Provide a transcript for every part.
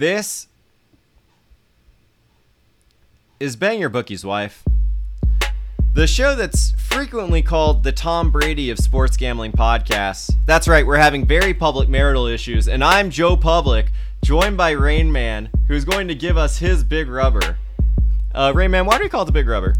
This is Bang Your Bookie's Wife. The show that's frequently called the Tom Brady of sports gambling podcasts. That's right, we're having very public marital issues, and I'm Joe Public, joined by Rain Man, who's going to give us his big rubber. Uh, Rain Man, why do we call it the big rubber?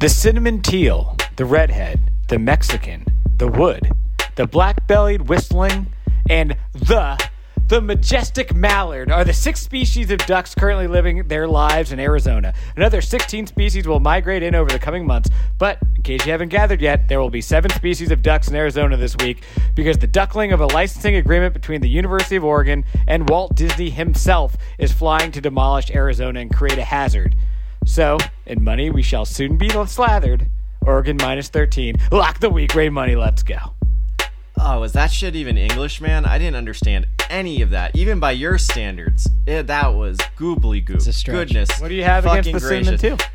The cinnamon teal, the redhead, the Mexican, the wood, the black bellied whistling, and the the majestic mallard are the six species of ducks currently living their lives in Arizona. Another 16 species will migrate in over the coming months, but in case you haven't gathered yet, there will be seven species of ducks in Arizona this week because the duckling of a licensing agreement between the University of Oregon and Walt Disney himself is flying to demolish Arizona and create a hazard. So, in money, we shall soon be slathered. Oregon minus 13. Lock the week, Ray Money, let's go. Oh, is that shit even English, man? I didn't understand any of that, even by your standards. It, that was goobly goop. It's a stretch. Goodness. What do you have fucking against the cinnamon gracious. teal?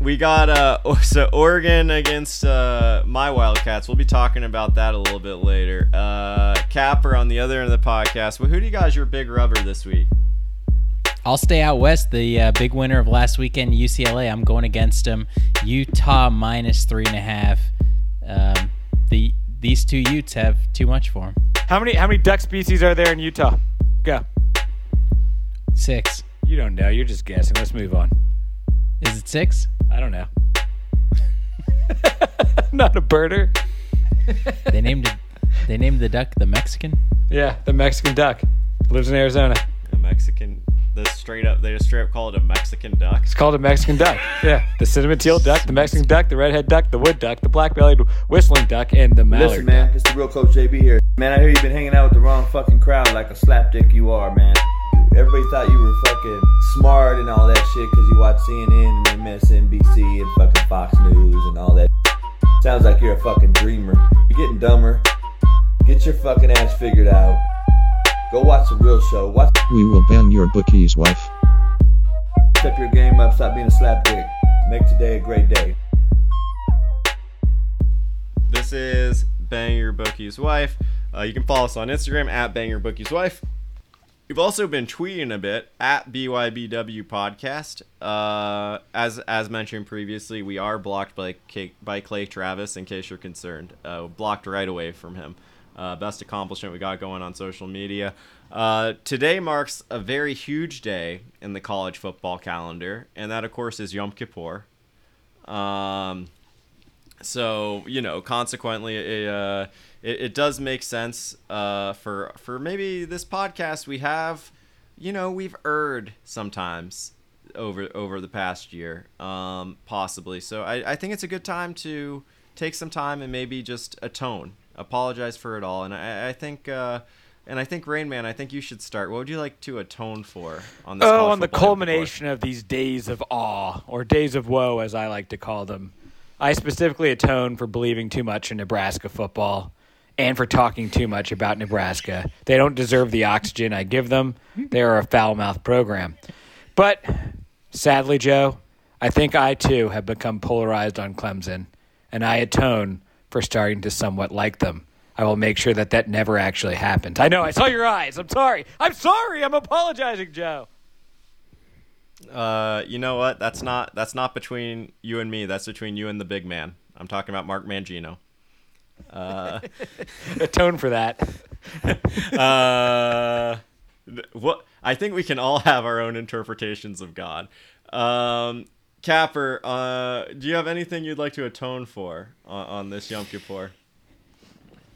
We got uh so Oregon against uh my Wildcats. We'll be talking about that a little bit later. Uh Capper on the other end of the podcast. Well, who do you guys your big rubber this week? I'll stay out west. The uh, big winner of last weekend, UCLA. I'm going against them. Utah minus three and a half. Um, the these two Utes have too much for them. How many how many duck species are there in Utah? Go. Six. You don't know. You're just guessing. Let's move on. Is it six? I don't know. Not a birder. They named it. They named the duck the Mexican. Yeah, the Mexican duck lives in Arizona. A Mexican the straight up they just straight up call it a Mexican duck. It's called a Mexican duck. Yeah, the cinnamon teal duck, the Mexican duck, the redhead duck, the wood duck, the black-bellied whistling duck, and the mallard. Listen, man, it's the real Coach JB here. Man, I hear you've been hanging out with the wrong fucking crowd like a slapdick you are, man. Everybody thought you were fucking smart and all that shit because you watch CNN and MSNBC and fucking Fox News and all that. Sounds like you're a fucking dreamer. You're getting dumber. Get your fucking ass figured out. Go watch the real show. Watch We will bang your bookie's wife. step your game up. Stop being a slapdick. Make today a great day. This is Bang Your Bookie's Wife. Uh, you can follow us on Instagram at Bang Your Bookie's Wife. We've also been tweeting a bit at BYBW Podcast. Uh, as as mentioned previously, we are blocked by Clay, by Clay Travis. In case you're concerned, uh, blocked right away from him. Uh, best accomplishment we got going on social media. Uh, today marks a very huge day in the college football calendar, and that of course is Yom Kippur. Um, so you know consequently it, uh, it, it does make sense uh, for for maybe this podcast we have you know we've erred sometimes over over the past year um, possibly so I, I think it's a good time to take some time and maybe just atone apologize for it all and I, I think uh, and I think Rain Man I think you should start what would you like to atone for on this Oh, on the culmination of these days of awe, or days of woe, as I like to call them. I specifically atone for believing too much in Nebraska football and for talking too much about Nebraska. They don't deserve the oxygen I give them. They are a foul mouthed program. But sadly, Joe, I think I too have become polarized on Clemson, and I atone for starting to somewhat like them. I will make sure that that never actually happened. I know, I saw your eyes. I'm sorry. I'm sorry. I'm apologizing, Joe. Uh, you know what? That's not that's not between you and me. That's between you and the big man. I'm talking about Mark Mangino. Uh, Atone for that. uh, th- what? I think we can all have our own interpretations of God. Um, Capper, uh, do you have anything you'd like to atone for on, on this Yom Kippur?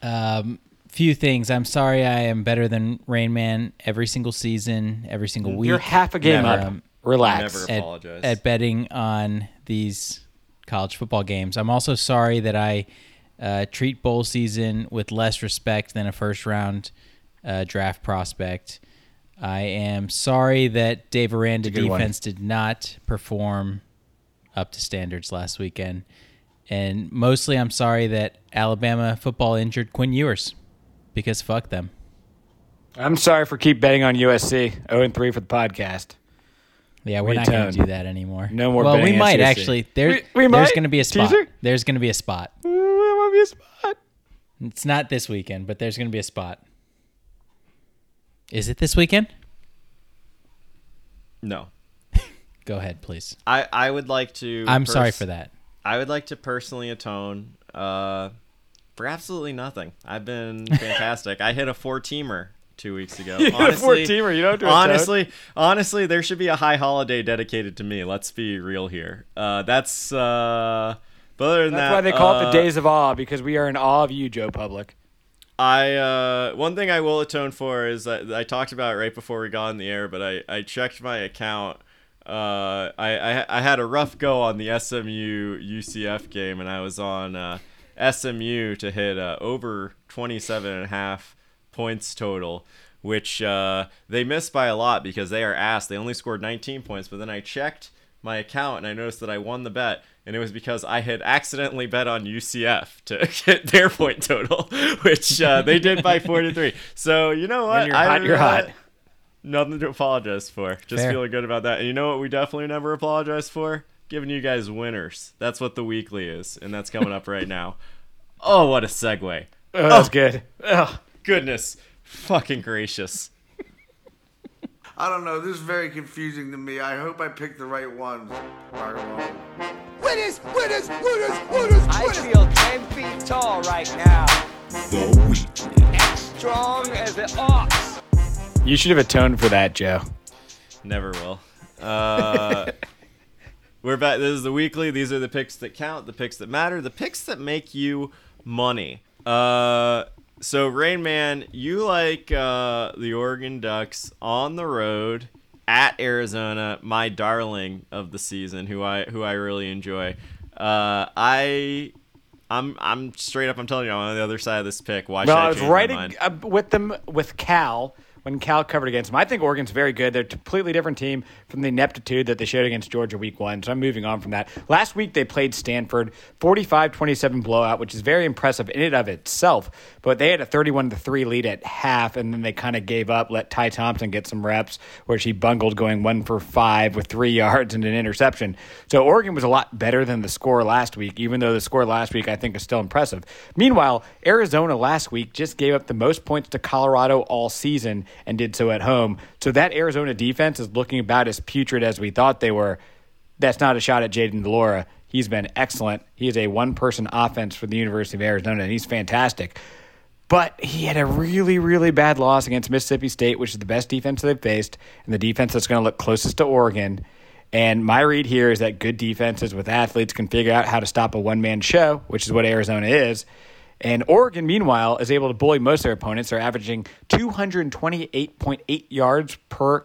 Um, few things. I'm sorry. I am better than Rain Man every single season, every single week. You're half a game Never. up. Um, Relax. Never. at, apologize. at betting on these college football games. I'm also sorry that I uh, treat bowl season with less respect than a first round uh, draft prospect. I am sorry that Dave Aranda good one. defense did not perform up to standards last weekend. And mostly I'm sorry that Alabama football injured Quinn Ewers because fuck them. I'm sorry for keep betting on USC. 0 and 3 for the podcast. Yeah, we're not going to do that anymore. No more Well, we might SEC. actually. There, We- we there's going to be a spot. Teaser? There's going to be a spot. Mm, Ooh, that might be a spot. It's not this weekend, but there's going to be a spot. Is it this weekend? No. Go ahead, please. I, I would like to. I'm sorry for that. I would like to personally atone uh, for absolutely nothing. I've been fantastic. I hit a four teamer two weeks ago. You hit a honestly, four-teamer, you don't have to atone. honestly, honestly, there should be a high holiday dedicated to me. Let's be real here. Uh, that's. Uh, but other than That's that, why they call it the uh, days of awe because we are in awe of you, Joe Public. I uh, one thing I will atone for is that I talked about it right before we got on the air, but I, I checked my account. Uh, I, I I had a rough go on the SMU UCF game, and I was on uh, SMU to hit uh, over 27 and a half points total, which uh, they missed by a lot because they are ass. They only scored 19 points, but then I checked my account and I noticed that I won the bet, and it was because I had accidentally bet on UCF to get their point total, which uh, they did by 43. So you know what? When you're hot, you're hot. Nothing to apologize for. Just Fair. feeling good about that. And you know what? We definitely never apologize for giving you guys winners. That's what the weekly is, and that's coming up right now. Oh, what a segue! Oh, that's good. Ugh. Goodness, fucking gracious. I don't know. This is very confusing to me. I hope I picked the right ones. Rock. Winners, winners, winners, winners, I feel 10 feet tall right now. As strong as an ox. You should have atoned for that, Joe. Never will. Uh, we're back. This is the weekly. These are the picks that count, the picks that matter, the picks that make you money. Uh, so Rain Man, you like uh, the Oregon Ducks on the road at Arizona, my darling of the season, who I who I really enjoy. Uh, I. I'm I'm straight up. I'm telling you, I'm on the other side of this pick. Why should Well, I I was change right my mind? ag- uh, with them with Cal when Cal covered against them. I think Oregon's very good. They're a completely different team from the ineptitude that they showed against Georgia week one. So I'm moving on from that. Last week they played Stanford 45-27 blowout, which is very impressive in and of itself. But they had a 31 3 lead at half, and then they kind of gave up, let Ty Thompson get some reps, where she bungled going one for five with three yards and an interception. So Oregon was a lot better than the score last week, even though the score last week I think is still impressive. Meanwhile, Arizona last week just gave up the most points to Colorado all season and did so at home. So that Arizona defense is looking about as putrid as we thought they were. That's not a shot at Jayden de Laura. He's been excellent. He is a one person offense for the University of Arizona, and he's fantastic. But he had a really, really bad loss against Mississippi State, which is the best defense they've faced, and the defense that's going to look closest to Oregon. And my read here is that good defenses with athletes can figure out how to stop a one man show, which is what Arizona is. And Oregon, meanwhile, is able to bully most of their opponents. They're averaging 228.8 yards per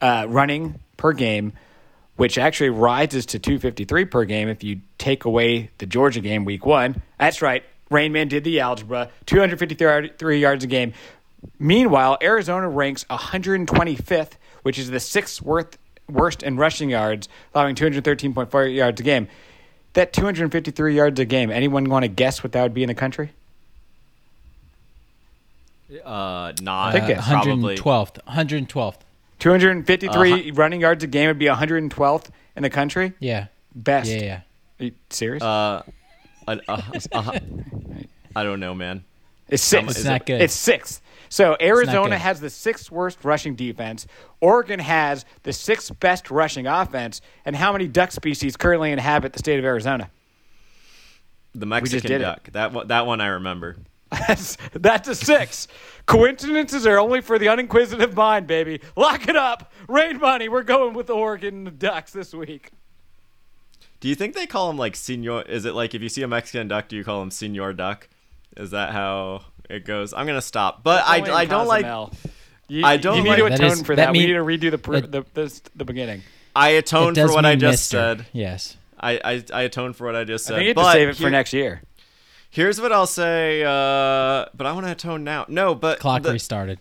uh, running per game, which actually rises to 253 per game if you take away the Georgia game week one. That's right. Rainman did the algebra. 253 yards a game. Meanwhile, Arizona ranks 125th, which is the sixth worst, worst in rushing yards, allowing 213.4 yards a game. That 253 yards a game, anyone want to guess what that would be in the country? Uh, not Pick it. probably. 112th. 112th. 253 running yards a game would be 112th in the country. Yeah. Best. Yeah, yeah. Are you serious? Uh, an- uh, uh, I don't know, man. it's sixth. It's not good. It's sixth. So Arizona has the sixth worst rushing defense. Oregon has the sixth best rushing offense. And how many duck species currently inhabit the state of Arizona? The Mexican did it. duck. That one, that one I remember. That's, that's a six. Coincidences are only for the uninquisitive mind, baby. Lock it up. Rain money. We're going with the Oregon Ducks this week. Do you think they call him like senor? Is it like if you see a Mexican duck, do you call him senor duck? Is that how it goes? I'm gonna stop, but I, Only I don't like You, I don't You need like- to atone is- for that that. we need to redo the pr- it- the, the the beginning. I atone for what I just Mr.. said. Yes. I, I I atone for what I just I said. think you have but to save it for next year. Here's what I'll say. Uh, but I want to atone now. No, but Clock the- restarted.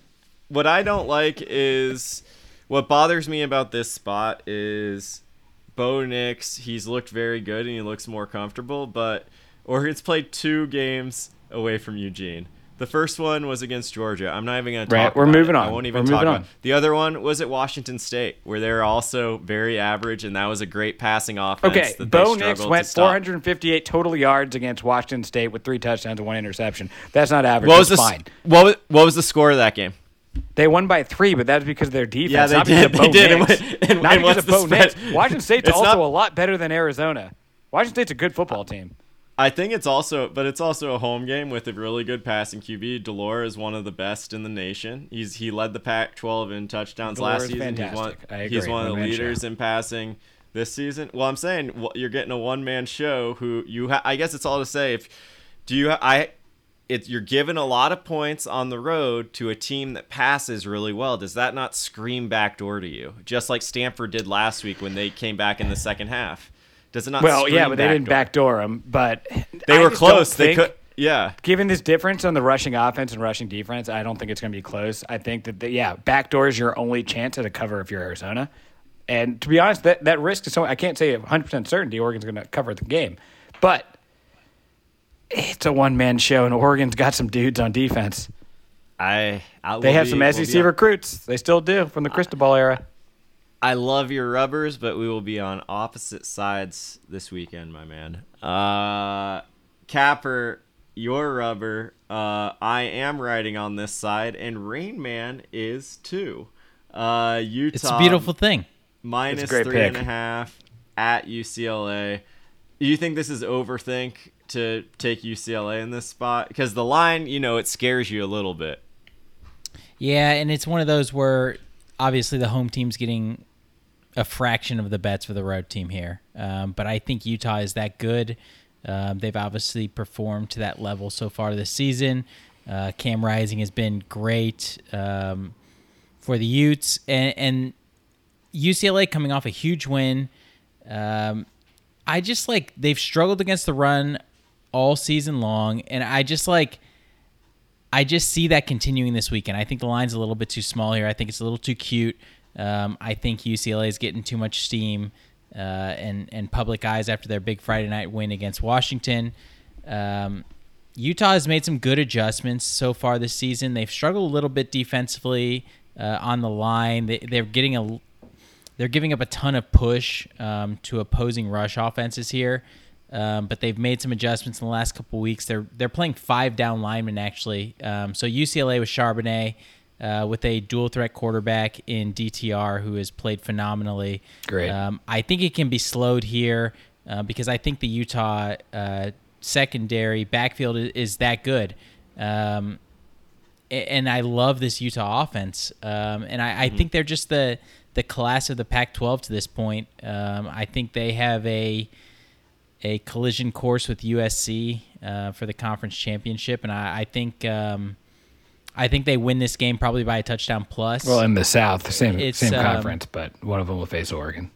what I don't like is what bothers me about this spot is Bo Nix. He's looked very good and he looks more comfortable, but Oregon's played two games away from Eugene. The first one was against Georgia. I'm not even going to Right, talk. we're about moving it. on. I won't even We're talk about. it. The other one was at Washington State, where they're also very average, and that was a great passing offense. Okay, Bo Nix went 458 total yards against Washington State with three touchdowns and one interception. That's not average. What was That's the fine. what was, what was the score of that game? They won by three, but that's because of their defense. Yeah, they not did. They did. And and- not and because of the Bo? Nix. Washington State's It's also not- a lot better than Arizona. Washington State's a good football team. I think it's also, but it's also a home game with a really good passing QB. Delore is one of the best in the nation. He's he led the Pac-12 in touchdowns Delore last season. He's one, he's one of the leaders show. in passing this season. Well, I'm saying you're getting a one-man show. Who you? Ha- I guess it's all to say. If do you? Ha- I. It, you're giving a lot of points on the road to a team that passes really well. Does that not scream backdoor to you? Just like Stanford did last week when they came back in the second half. Does it not? Well, yeah, but they didn't backdoor? them. But They I were close. They could. Yeah. Given this difference on the rushing offense and rushing defense, I don't think it's going to be close. I think that, the, yeah, backdoor is your only chance at a cover if you're Arizona. And to be honest, that, that risk is so I can't say 100% certainty Oregon's going to cover the game. But it's a one man show, and Oregon's got some dudes on defense. I, I They have be- some SEC be recruits. They still do from the crystal ball era. I love your rubbers, but we will be on opposite sides this weekend, my man. Uh, Capper, your rubber. Uh, I am riding on this side, and Rain Man is too. Uh, Utah. It's a beautiful thing. minus It's a great three and a half at UCLA. You think this is overthink to take UCLA in this spot? Because the line, you know, it scares you a little bit. Yeah, and it's one of those where obviously the home team's getting a fraction of the bets for the road team here. Um, but I think Utah is that good. Um, they've obviously performed to that level so far this season. Uh, Cam Rising has been great um, for the Utes, and, and UCLA coming off a huge win. Um, I just like they've struggled against the run all season long, and I just like. I just see that continuing this weekend. I think the line's a little bit too small here. I think it's a little too cute. Um, I think UCLA is getting too much steam uh, and and public eyes after their big Friday night win against Washington. Um, Utah has made some good adjustments so far this season. They've struggled a little bit defensively uh, on the line. They, they're getting a they're giving up a ton of push um, to opposing rush offenses here, um, but they've made some adjustments in the last couple weeks. They're they're playing five down linemen actually. Um, so UCLA with Charbonnet, uh, with a dual threat quarterback in DTR who has played phenomenally. Great. Um, I think it can be slowed here uh, because I think the Utah uh, secondary backfield is, is that good. Um, and I love this Utah offense. Um, and I, I think they're just the the class of the Pac-12 to this point. Um, I think they have a a collision course with USC uh, for the conference championship, and I, I think um, I think they win this game probably by a touchdown plus. Well, in the South, same It's, same um, conference, but one of them will face Oregon.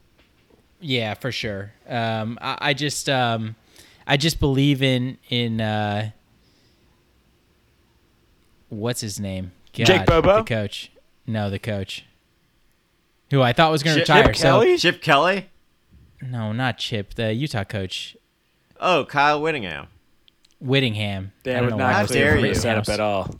Yeah, for sure. Um, I, I just, um, I just believe in in uh, what's his name? Jake Bobo? the coach. No, the coach, who I thought was going to retire. Chip so Chip Kelly? no, not Chip, the Utah coach, Oh, Kyle Whittingham. Whittingham. I That don't would know not why I How clear dare you. the setup at all.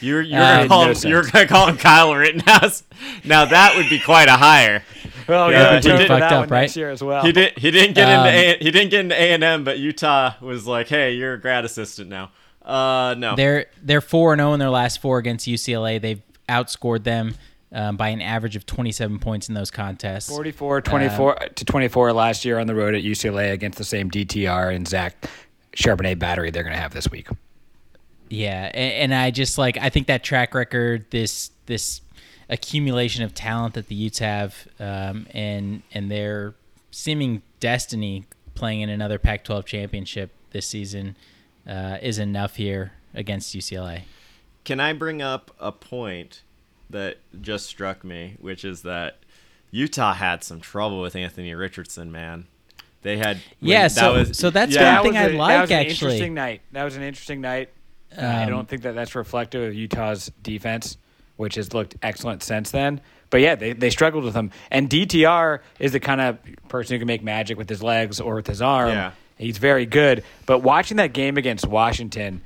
You're you're Uh, gonna call no him, you're gonna call him Kyle Rittenhouse. Now that would be quite a hire. Well, Yeah, yeah, he did fucked that up, one right? Year as well. He did. He didn't get Um, into a, he didn't get into A and M, but Utah was like, hey, you're a grad assistant now. Uh, no. They're they're four and zero in their last four against UCLA. They've outscored them um, by an average of twenty seven points in those contests. 44 24 to 24 last year on the road at UCLA against the same DTR and Zach Charbonnet battery they're going to have this week. Yeah, and, and I just like I think that track record, this this accumulation of talent that the Utes have, um, and and their seeming destiny playing in another Pac-12 championship this season uh, is enough here against UCLA. Can I bring up a point that just struck me, which is that Utah had some trouble with Anthony Richardson, man. They had when- Yeah, that so was- so that's yeah, one thing I a- like that was an actually. interesting night. That was an interesting night. Uh, I Um, don't think that that's reflective of Utah's defense, which has looked excellent since then. But yeah, they, they struggled with him. And DTR is the kind of person who can make magic with his legs or with his arm. Yeah. He's very good. But watching that game against Washington,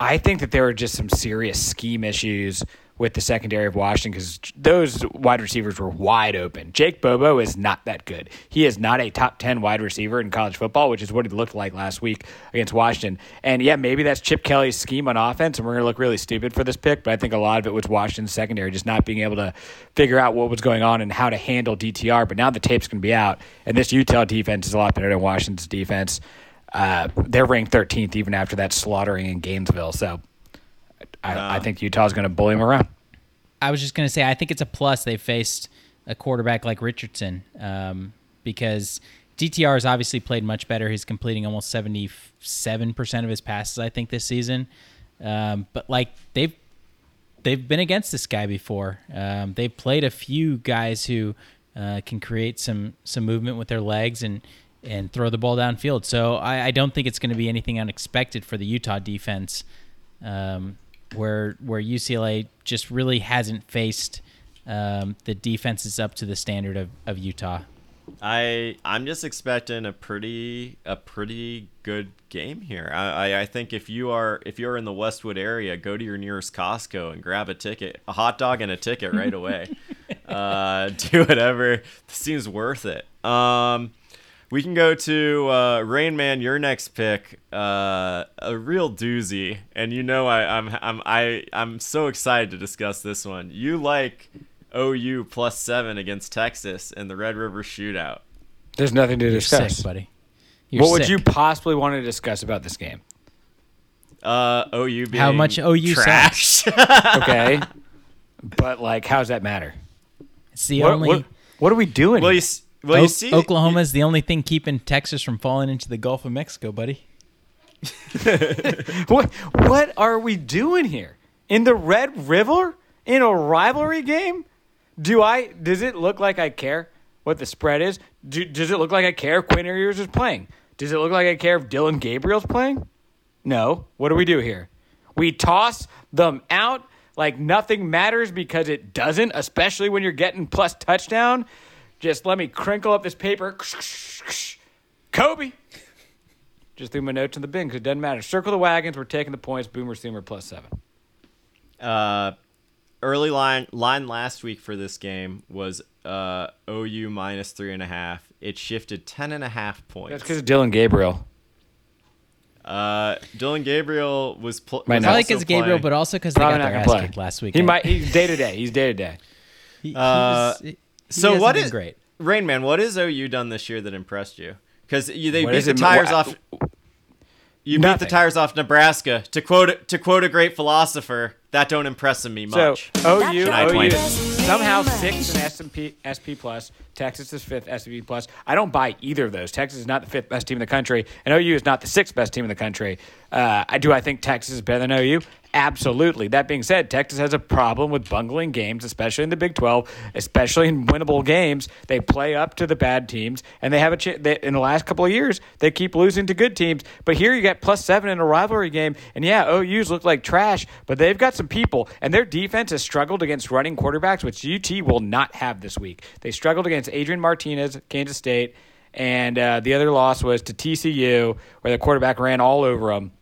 I think that there were just some serious scheme issues with the secondary of Washington because those wide receivers were wide open. Jake Bobo is not that good. He is not a top 10 wide receiver in college football, which is what he looked like last week against Washington. And yeah, maybe that's Chip Kelly's scheme on offense, and we're going to look really stupid for this pick, but I think a lot of it was Washington's secondary just not being able to figure out what was going on and how to handle DTR. But now the tape's going to be out, and this Utah defense is a lot better than Washington's defense. Uh, they're ranked 13th even after that slaughtering in Gainesville. So I, I think Utah's going to bully him around. I was just going to say, I think it's a plus they faced a quarterback like Richardson um, because DTR has obviously played much better. He's completing almost 77% of his passes, I think, this season. Um, but like they've they've been against this guy before. Um, they've played a few guys who uh, can create some some movement with their legs and and throw the ball downfield. So I, I don't think it's going to be anything unexpected for the Utah defense. Um, where where UCLA just really hasn't faced um, the defenses up to the standard of, of Utah. I I'm just expecting a pretty a pretty good game here. I, I, I think if you are if you're in the Westwood area, go to your nearest Costco and grab a ticket, a hot dog and a ticket right away. uh, do whatever seems worth it. Um, we can go to uh, Rain Man, your next pick, uh, a real doozy, and you know I, I'm I'm I I'm so excited to discuss this one. You like OU plus seven against Texas in the Red River Shootout. There's nothing to You're discuss. sick, buddy. You're what would you possibly want to discuss about this game? Uh, OU being How much OU trash. Okay, but like, how does that matter? It's the What, only. what, what are we doing? well, you well you see Oklahoma is the only thing keeping Texas from falling into the Gulf of Mexico, buddy. what what are we doing here in the Red River in a rivalry game? Do I? Does it look like I care what the spread is? Do, does it look like I care if Quinn Ewers is playing? Does it look like I care if Dillon Gabriel's playing? No. What do we do here? We toss them out like nothing matters because it doesn't, especially when you're getting plus touchdown. Just let me crinkle up this paper. Kobe. Just threw my notes in the bin because it doesn't matter. Circle the wagons. We're taking the points. Boomer Sooner plus seven. uh, early line line last week for this game was uh, OU minus three and a half. It shifted ten and a half points. That's because of Dillon Gabriel. Uh, Dillon Gabriel was, pl- Might was. Probably because Gabriel, but also because they Probably got their ass play kicked last week. He might. He's day to day. He's day to day. He, he Uh, was, he so hasn't what been is great? Rain Man? What has OU done this year that impressed you? Because they What beat the it- tires what- off. You beat the tires off Nebraska. To quote to quote a great philosopher, that don't impress me much. So OU, OU somehow sixth in S&P, SP plus. Texas is fifth SP plus. I don't buy either of those. Texas is not the fifth best team in the country, and OU is not the sixth best team in the country. Uh, I do. I think Texas is better than OU. Absolutely. That being said, Texas has a problem with bungling games, especially in the Big 12, especially in winnable games. They play up to the bad teams, and they have a chance. In the last couple of years, they keep losing to good teams. But here you got plus seven in a rivalry game, and yeah, OU's look like trash, but they've got some people, and their defense has struggled against running quarterbacks, which UT will not have this week. They struggled against Adrian Martinez, Kansas State, and uh, the other loss was to TCU, where the quarterback ran all over them.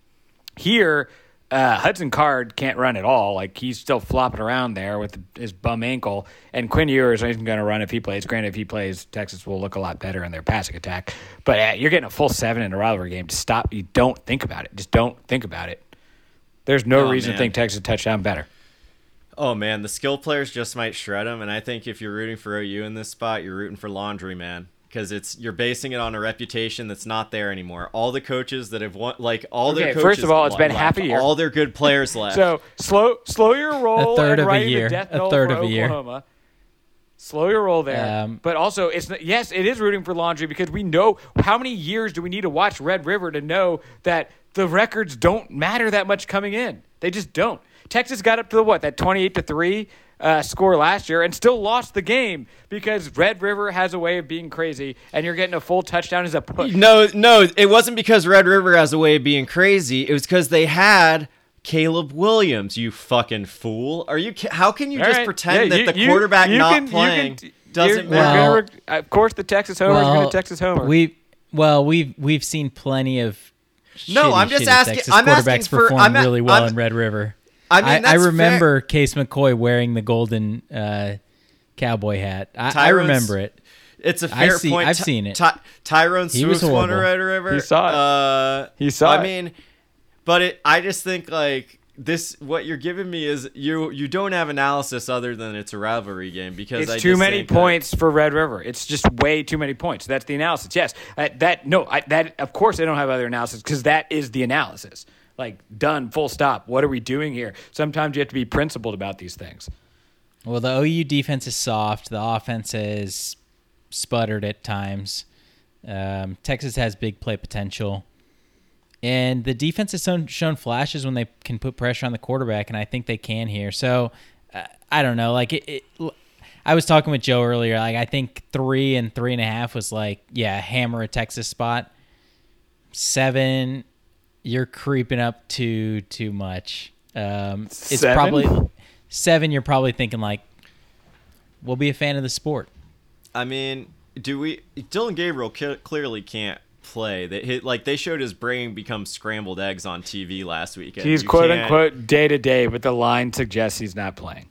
Here, uh, Hudson Card can't run at all. Like he's still flopping around there with his bum ankle. And Quinn Ewers isn't going to run if he plays. Granted, if he plays, Texas will look a lot better in their passing attack. But uh, you're getting a full seven in a rivalry game. To stop, you don't think about it. Just don't think about it. There's no Oh, reason man. to think Texas touchdown better. Oh man, the skill players just might shred them, and I think if you're rooting for OU in this spot, you're rooting for laundry, man, because it's you're basing it on a reputation that's not there anymore. All the coaches that have won, like all their coaches. first of all, it's been left. half a year. All their good players left. So slow, slow your roll. A third of a year. A third of a year. Slow your roll there. Um, but also, it's yes, it is rooting for laundry because we know how many years do we need to watch Red River to know that the records don't matter that much coming in. They just don't. Texas got up to the what that twenty eight to three uh, score last year and still lost the game because Red River has a way of being crazy, and you're getting a full touchdown as a push. no, no, it wasn't because Red River has a way of being crazy. It was because they had. Caleb Williams, you fucking fool! Are you? How can you All just right. pretend Yeah, that you- the you- quarterback you not can- you playing can- doesn't matter? Well- of course, the Texas Homer is going to Texas Homer. We well, we've we've seen plenty of No, I'm just asking- Texas I'm asking quarterbacks for- I'm a- really well I'm- in Red River. I mean, I, I that's fair. remember Case McCoy wearing the golden uh, cowboy hat. I, I remember it. It's a fair see- point. I've Ty- seen it. Ty- Tyrone He was Swift won a. Red River. He saw it. Uh, He saw I it. mean, but it. I just think like this. What you're giving me is you. You don't have analysis other than it's a rivalry game because It's I too many think that- points for Red River. It's just way too many points. That's the analysis. Yes, uh, that no, I, that of course I don't have other analysis because that is the analysis. Like done, full stop. What are we doing here? Sometimes you have to be principled about these things. Well, the OU defense is soft. The offense has sputtered at times. Um, Texas has big play potential. And the defense has shown, shown flashes when they can put pressure on the quarterback, and I think they can here. So, uh, I don't know. Like, it, it, I was talking with Joe earlier. Like, I think three and three and a half was like, yeah, hammer a Texas spot. Seven, you're creeping up too too much. Um, it's Seven? probably seven. You're probably thinking like, we'll be a fan of the sport. I mean, do we? Dillon Gabriel clearly can't play. That hit like they showed his brain become scrambled eggs on TV last weekend. He's You quote can't- unquote day to day, but the line suggests he's not playing.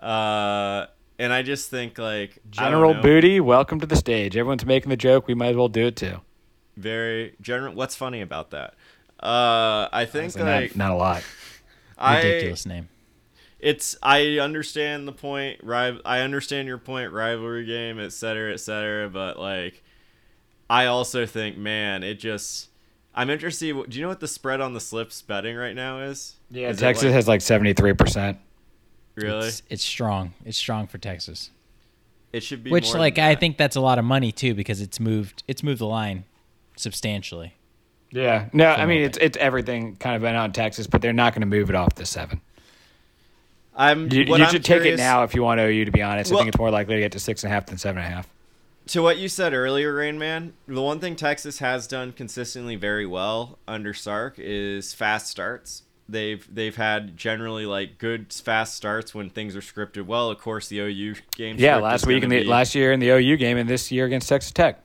Uh, and I just think like General Booty, welcome to the stage. Everyone's making the joke. We might as well do it too. very general. What's funny about that? Uh, I think Honestly, like not, not a lot. I Ridiculous name. it's I understand the point. I understand your point. Rivalry game, et cetera, et cetera. But like, I also think, man, it just. I'm interested. Do you know what the spread on the slips betting right now is? Yeah, Is Texas like- has like seventy three percent. really. It's, it's strong. It's strong for Texas. It should be. Which, more like, than I that. think that's a lot of money too because it's moved. It's moved the line substantially. Yeah, no, I mean it's it's everything kind of been on Texas, but they're not going to move it off the seven. I'm. You, what you I'm should take it now if you want OU. To be honest, I think it's more likely to get to six and a half than seven and a half. To what you said earlier, Rain Man, the one thing Texas has done consistently very well under Sark is fast starts. They've they've had generally like good fast starts when things are scripted well. Of course, the OU game. Yeah, last week in the be- last year in the OU game, and this year against Texas Tech.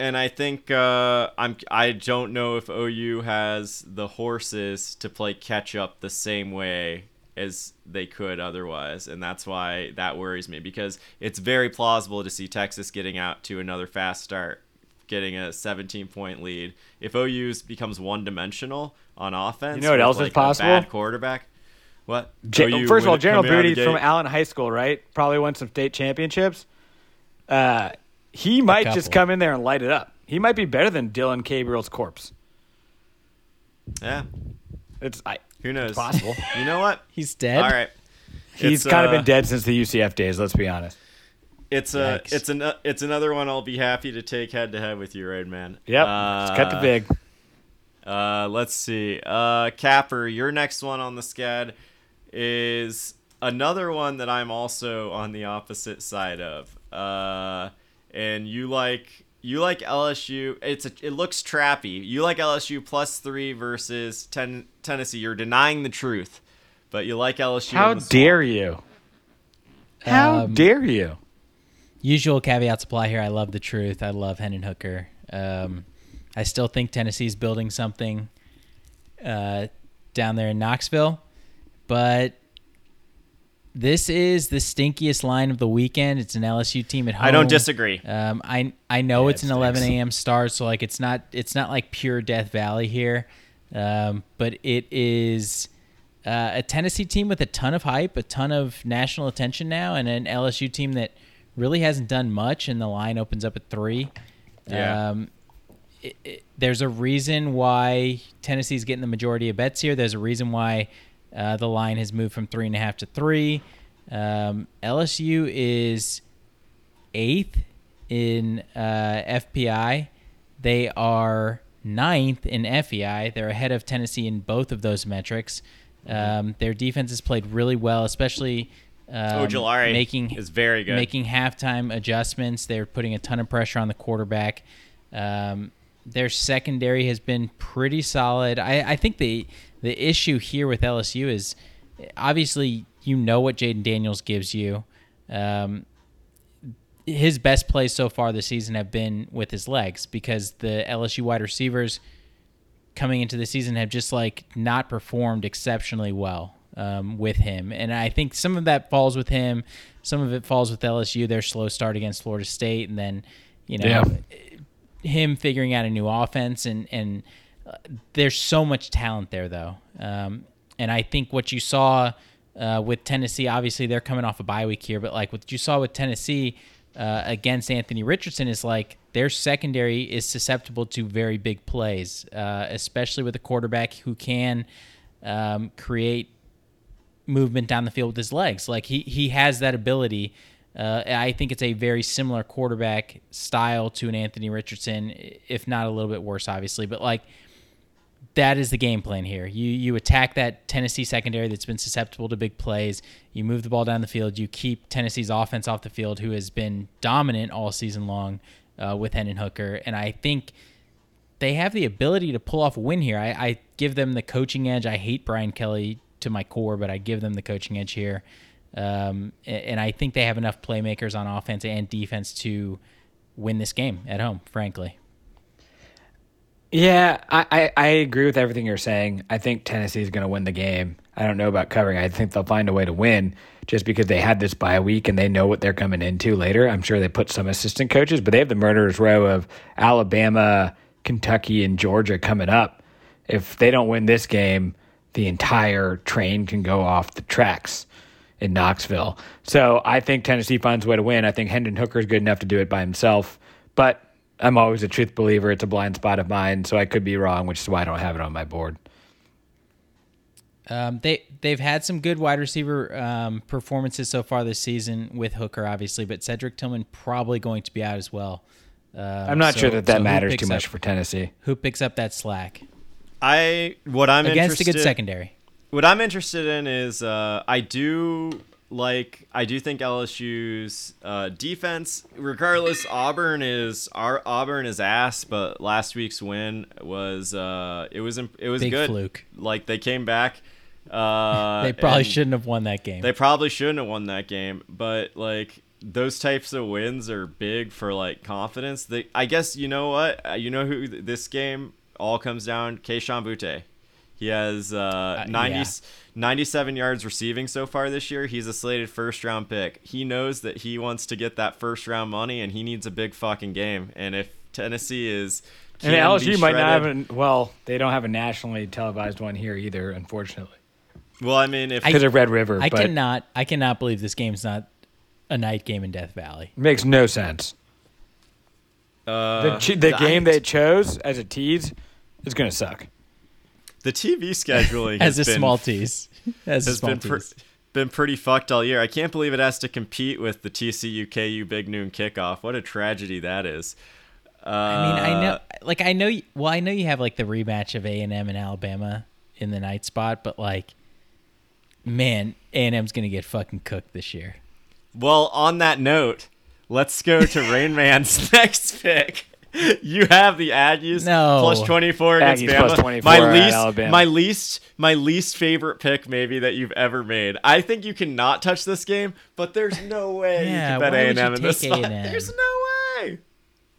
and I think uh, I'm I don't know if OU has the horses to play catch up the same way as they could otherwise, and that's why that worries me because it's very plausible to see Texas getting out to another fast start, getting a 17 point lead. If OU becomes one dimensional on offense, You know what with, else is like, a possible? Bad quarterback. What? J- OU First of all, General coming out of the Booty from? Allen High School, right? Probably won some state championships. Uh, he might just come in there and light it up. He might be better than Dillon Gabriel's corpse. Yeah, It's I, who knows? possible. You know what? He's dead. All right. he's It's, kind of uh, been dead since the UCF days. Let's be honest. It's a Yikes. it's an it's another one I'll be happy to take head to head with you, Rain Man. Yep, Uh, just cut the big. Uh, let's see. Uh, Capper, your next one on the scad is another one that I'm also on the opposite side of. Uh, and you like you like LSU. It's a, it looks trappy. You like LSU plus three versus ten, Tennessee. You're denying the truth, but you like LSU. How dare you? How Um, dare you? Usual caveats apply here. I love the truth. I love Hendon Hooker. Um, I still think Tennessee's building something uh, down there in Knoxville, but this is the stinkiest line of the weekend. It's an LSU team at home. I don't disagree. Um, I I know Yeah, it's it an 11 a.m. start, so like it's not it's not like pure Death Valley here, um, but it is uh, a Tennessee team with a ton of hype, a ton of national attention now, and an LSU team that really hasn't done much. And the line opens up at three. Yeah. Um, it, it, there's a reason why Tennessee's getting the majority of bets here. There's a reason why uh, the line has moved from three and a half to three. Um, LSU is eighth in uh, FPI. They are ninth in FEI. They're ahead of Tennessee in both of those metrics. Um, their defense has played really well, especially um, Ojulari making is very good. making halftime adjustments. They're putting a ton of pressure on the quarterback. Um, their secondary has been pretty solid. I, I think the the issue here with LSU is obviously you know what Jayden Daniels gives you. Um, his best plays so far this season have been with his legs because the LSU wide receivers coming into the season have just like not performed exceptionally well. um, with him, and I think some of that falls with him. Some of it falls with LSU. Their slow start against Florida State, and then you know Yeah. him figuring out a new offense, and and there's so much talent there though, um, and I think what you saw uh, with Tennessee, obviously they're coming off a bye week here, but like what you saw with Tennessee uh, against Anthony Richardson is like their secondary is susceptible to very big plays, uh, especially with a quarterback who can um, create movement down the field with his legs. Like he he has that ability. Uh, I think it's a very similar quarterback style to an Anthony Richardson, if not a little bit worse, obviously. But like that is the game plan here. You you attack that Tennessee secondary that's been susceptible to big plays. You move the ball down the field. You keep Tennessee's offense off the field, who has been dominant all season long uh, with Hendon Hooker. And I think they have the ability to pull off a win here. I, I give them the coaching edge. I hate Brian Kelly to my core, but I give them the coaching edge here. Um, and I think they have enough playmakers on offense and defense to win this game at home, frankly. Yeah, I, I, I agree with everything you're saying. I think Tennessee is going to win the game. I don't know about covering. I think they'll find a way to win just because they had this bye week and they know what they're coming into later. I'm sure they put some assistant coaches, but they have the murderer's row of Alabama, Kentucky, and Georgia coming up. If they don't win this game, the entire train can go off the tracks in Knoxville. So I think Tennessee finds a way to win. I think Hendon Hooker is good enough to do it by himself, but I'm always a truth believer. It's a blind spot of mine, so I could be wrong, which is why I don't have it on my board. Um, they they've had some good wide receiver um, performances so far this season with Hooker, obviously, but Cedric Tillman probably going to be out as well. Um, I'm not so- sure that that so matters too much up- for Tennessee. who picks up that slack I what I'm against a good secondary. what I'm interested in is uh, I do like I do think LSU's uh, defense, regardless, Auburn is our Auburn is ass, but last week's win was uh, it was it was Big good. fluke. Like they came back. Uh, They probably shouldn't have won that game. They probably shouldn't have won that game, but like those types of wins are big for like confidence. They, I guess you know what Uh, you know who this game all comes down. Kayshon Boutte. He has uh, 90, yeah. 97 yards receiving so far this year. He's a slated first round pick. He knows that he wants to get that first round money and he needs a big fucking game. And if Tennessee is And LSU be might not have an, well, they don't have a nationally televised one here either, unfortunately, Well, I mean, if because of Red River. I but cannot I cannot believe this game's not a night game in Death Valley. makes no sense. uh, The, the game they chose as a tease is going to suck. The TV scheduling As a has been small tease. As has been tease. been pretty fucked all year. I can't believe it has to compete with the TCU KU Big Noon kickoff. What a tragedy that is. Uh, I mean, I know, like, I know. you- Well, I know you have like the rematch of A and M and Alabama in the night spot, but like, man, A and M's gonna get fucking cooked this year. Well, on that note, let's go to Rain Man's next pick. You have the Aggies No. plus twenty four against Aggies Bama. plus 24 my least, Alabama. my least, my least favorite pick maybe that you've ever made. I think you cannot touch this game, but there's no way Yeah, you can bet why A would and you M in this spot. A&M? There's no way.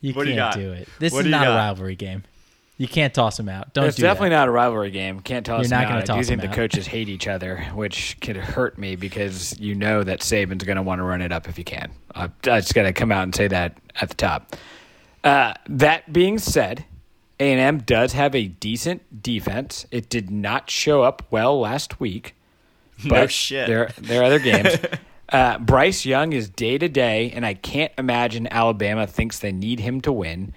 You What do can't you do, it. This What is do you not a rivalry game. You can't toss them out. Don't it's do definitely that. not a rivalry game. Can't toss. You're not now. gonna I do toss think them the out. coaches hate each other, which could hurt me because you know that Saban's going to want to run it up if he can. I, I just got to come out and say that at the top. Uh, that being said, A&M does have a decent defense. It did not show up well last week. No but shit. There, there are other games. uh, Bryce Young is day to day, and I can't imagine Alabama thinks they need him to win.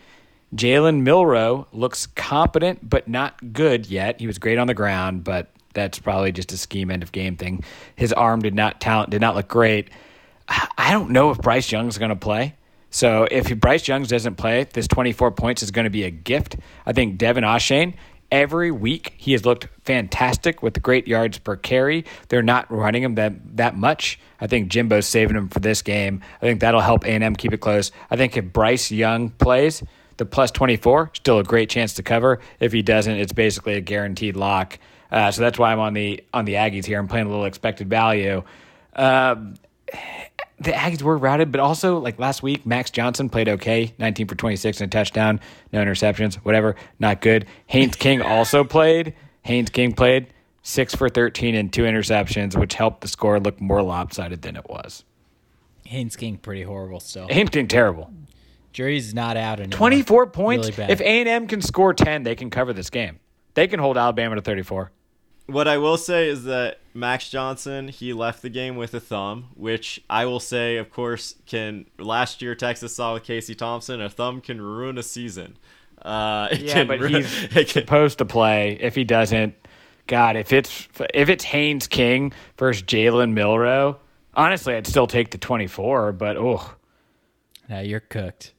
Jalen Milrow looks competent, but not good yet. He was great on the ground, but that's probably just a scheme end of game thing. His arm did not talent did not look great. I I don't know if Bryce Young's going to play. So if Bryce Young doesn't play, this 24 points is going to be a gift. I think Devon Achane, every week he has looked fantastic with great yards per carry. They're not running him that, that much. I think Jimbo's saving him for this game. I think that'll help A&M keep it close. I think if Bryce Young plays, the plus 24, still a great chance to cover. If he doesn't, it's basically a guaranteed lock. Uh, so that's why I'm on the on the Aggies here. I'm playing a little expected value. Um, the Aggies were routed, but also like last week, Max Johnson played okay, 19 for 26 and a touchdown, no interceptions, whatever, not good. Haynes King also played. Haynes King played. six for 13 and two interceptions, which helped the score look more lopsided than it was. Haynes King pretty horrible still. Haynes King terrible. Jury's not out anymore. 24 points. Really bad. if A&M can score 10, they can cover this game. They can hold Alabama to 34. What I will say is that Max Johnson, he left the game with a thumb, which I will say, of course, can. Last year, Texas saw with Casey Thompson, a thumb can ruin a season. Uh, it Yeah, can but ru- he's it can- supposed to play. If he doesn't, God, if it's if it's Haynes King versus Jalen Milrow, honestly, I'd still take the 24. But oh, Now you're cooked.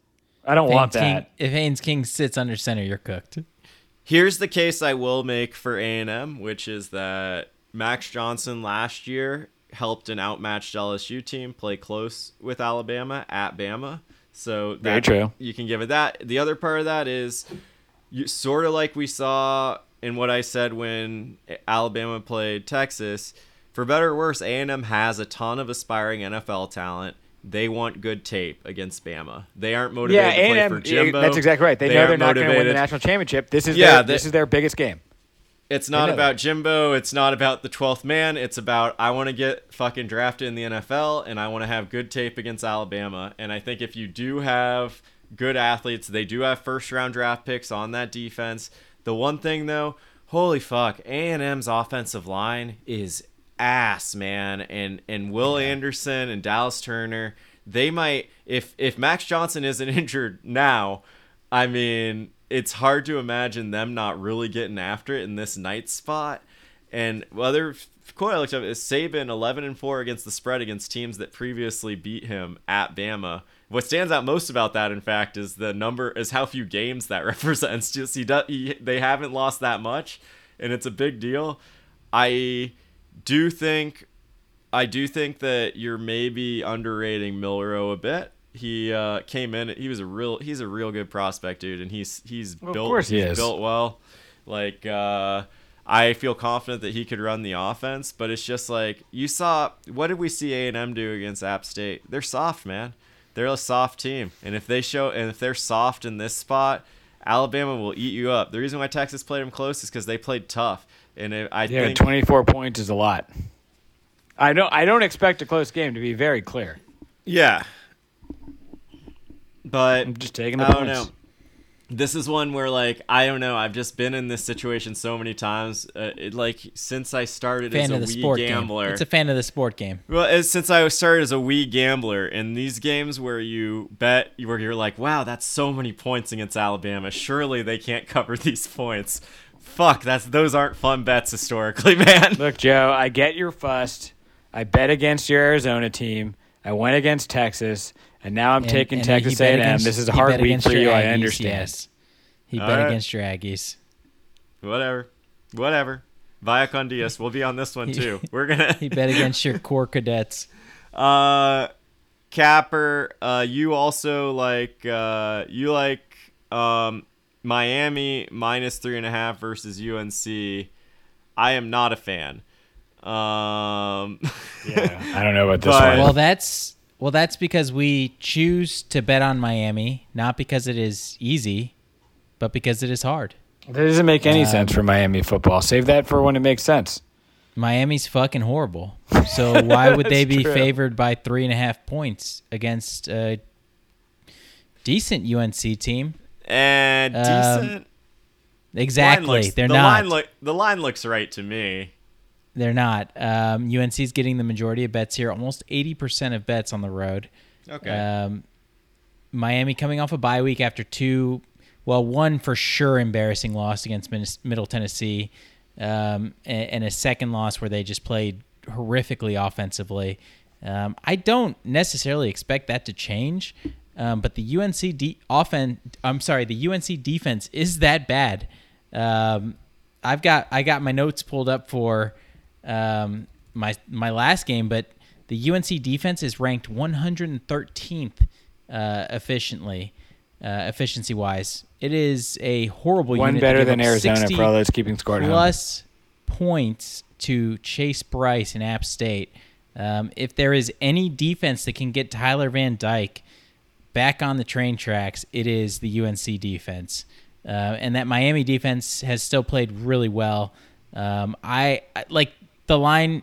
I don't want Haynes King- that. if Haynes King sits under center, you're cooked. Here's the case I will make for A&M, which is that Max Johnson last year helped an outmatched LSU team play close with Alabama at Bama. So that, Very true. You can give it that. The other part of that is you, sort of like we saw in what I said when Alabama played Texas. For better or worse, A&M has a ton of aspiring NFL talent. They want good tape against Bama. They aren't motivated Yeah, to play A&M, for Jimbo. that's exactly right. They, know they're aren't going to win the national championship. This is Yeah, their, they- this is their biggest game. It's not about. Jimbo. It's not about the 12th man. It's about I want to get fucking drafted in the NFL and I want to have good tape against Alabama. And I think if you do have good athletes, they do have first round draft picks on that defense. The one thing though, holy fuck, A&M's offensive line is ass, man. And and Will Anderson and Dallas Turner, they might if if Max Johnson isn't injured now, I mean, it's hard to imagine them not really getting after it in this night spot. And other quote I looked up is Saban 11 and 4 against the spread against teams that previously beat him at Bama. What stands out most about that, in fact, is the number is how few games that represents. Just he, does, he they haven't lost that much, and it's a big deal. I do think I do think that you're maybe underrating Milroe a bit. He uh, came in. He was a real. He's a real good prospect, dude, and he's he's Of built. course he is. built well. Like uh, I feel confident that he could run the offense, but it's just like you saw. What did we see A and M do against App State? They're soft, man. They're a soft team, and if they show and if they're soft in this spot, Alabama will eat you up. The reason why Texas played them close is because they played tough, and it, I Yeah, think 24 points is a lot. I don't I don't expect a close game to be very clear. Yeah. But I'm just taking the I don't know. This is one where like I don't know. I've just been in this situation so many times. Uh, it, like since I started as Fan a of the wee sport gambler. game. It's a fan of the sport game. well, as, since I started as a wee gambler, in these games where you bet, where you're like, "Wow, that's so many points against Alabama. Surely they can't cover these points." Fuck, that's those aren't fun bets historically, man. Look, Joe, I get your fussed. I bet against your Arizona team. I went against Texas, and now I'm And- taking and Texas A&M. against- This is a he hard bet week for your you. I understand. Yes. He All bet right. against your Aggies. Whatever, whatever. Via con Diaz, we'll be on this one too. We're gonna. He bet against your core cadets. Uh, Capper, uh, you also like uh, you like um, Miami minus three and a half versus UNC. I am not a fan. Um, Yeah, I don't know about this But- one. Well, that's well, that's because we choose to bet on Miami, not because it is easy, but because it is hard. that doesn't make any Um, sense for Miami football. Save that for when it makes sense. Miami's fucking horrible. So why would they be true. favored by three and a half points against a decent UNC team? and Um, decent. Exactly, Line looks, they're the not. Line look, the line looks right to me. They're not. Um, UNC's getting the majority of bets here, almost eighty percent of bets on the road. Okay. Um, Miami coming off a bye week after two, well, one for sure embarrassing loss against Middle Tennessee, um, and, and a second loss where they just played horrifically offensively. Um, I don't necessarily expect that to change, um, but the UNC de- offense, I'm sorry, the UNC defense is that bad. Um, I've got I got my notes pulled up for um, my my last game, but the UNC defense is ranked 113th uh, efficiently, uh, efficiency wise. It is a horrible One unit. better than Arizona for all those keeping score plus points to Chase Brice and App State. Um, if there is any defense that can get Tyler Van Dyke back on the train tracks, it is the UNC defense. Uh, and that Miami defense has still played really well. Um, I I- like the line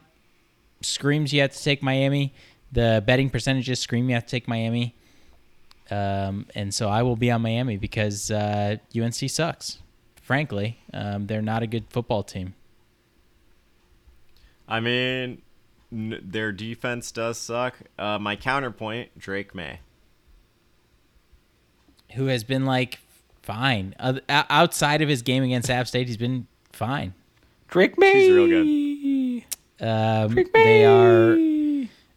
screams you have to take Miami. The betting percentages scream you have to take Miami. Um, and so I will be on Miami because uh, UNC sucks. Frankly, um, they're not a good football team. I mean, n- their defense does suck. Uh, my counterpoint, Drake Maye. Who has been like fine Oth- o- outside of his game against App State? He's been fine. Drake Maye. He's real good. Um, they are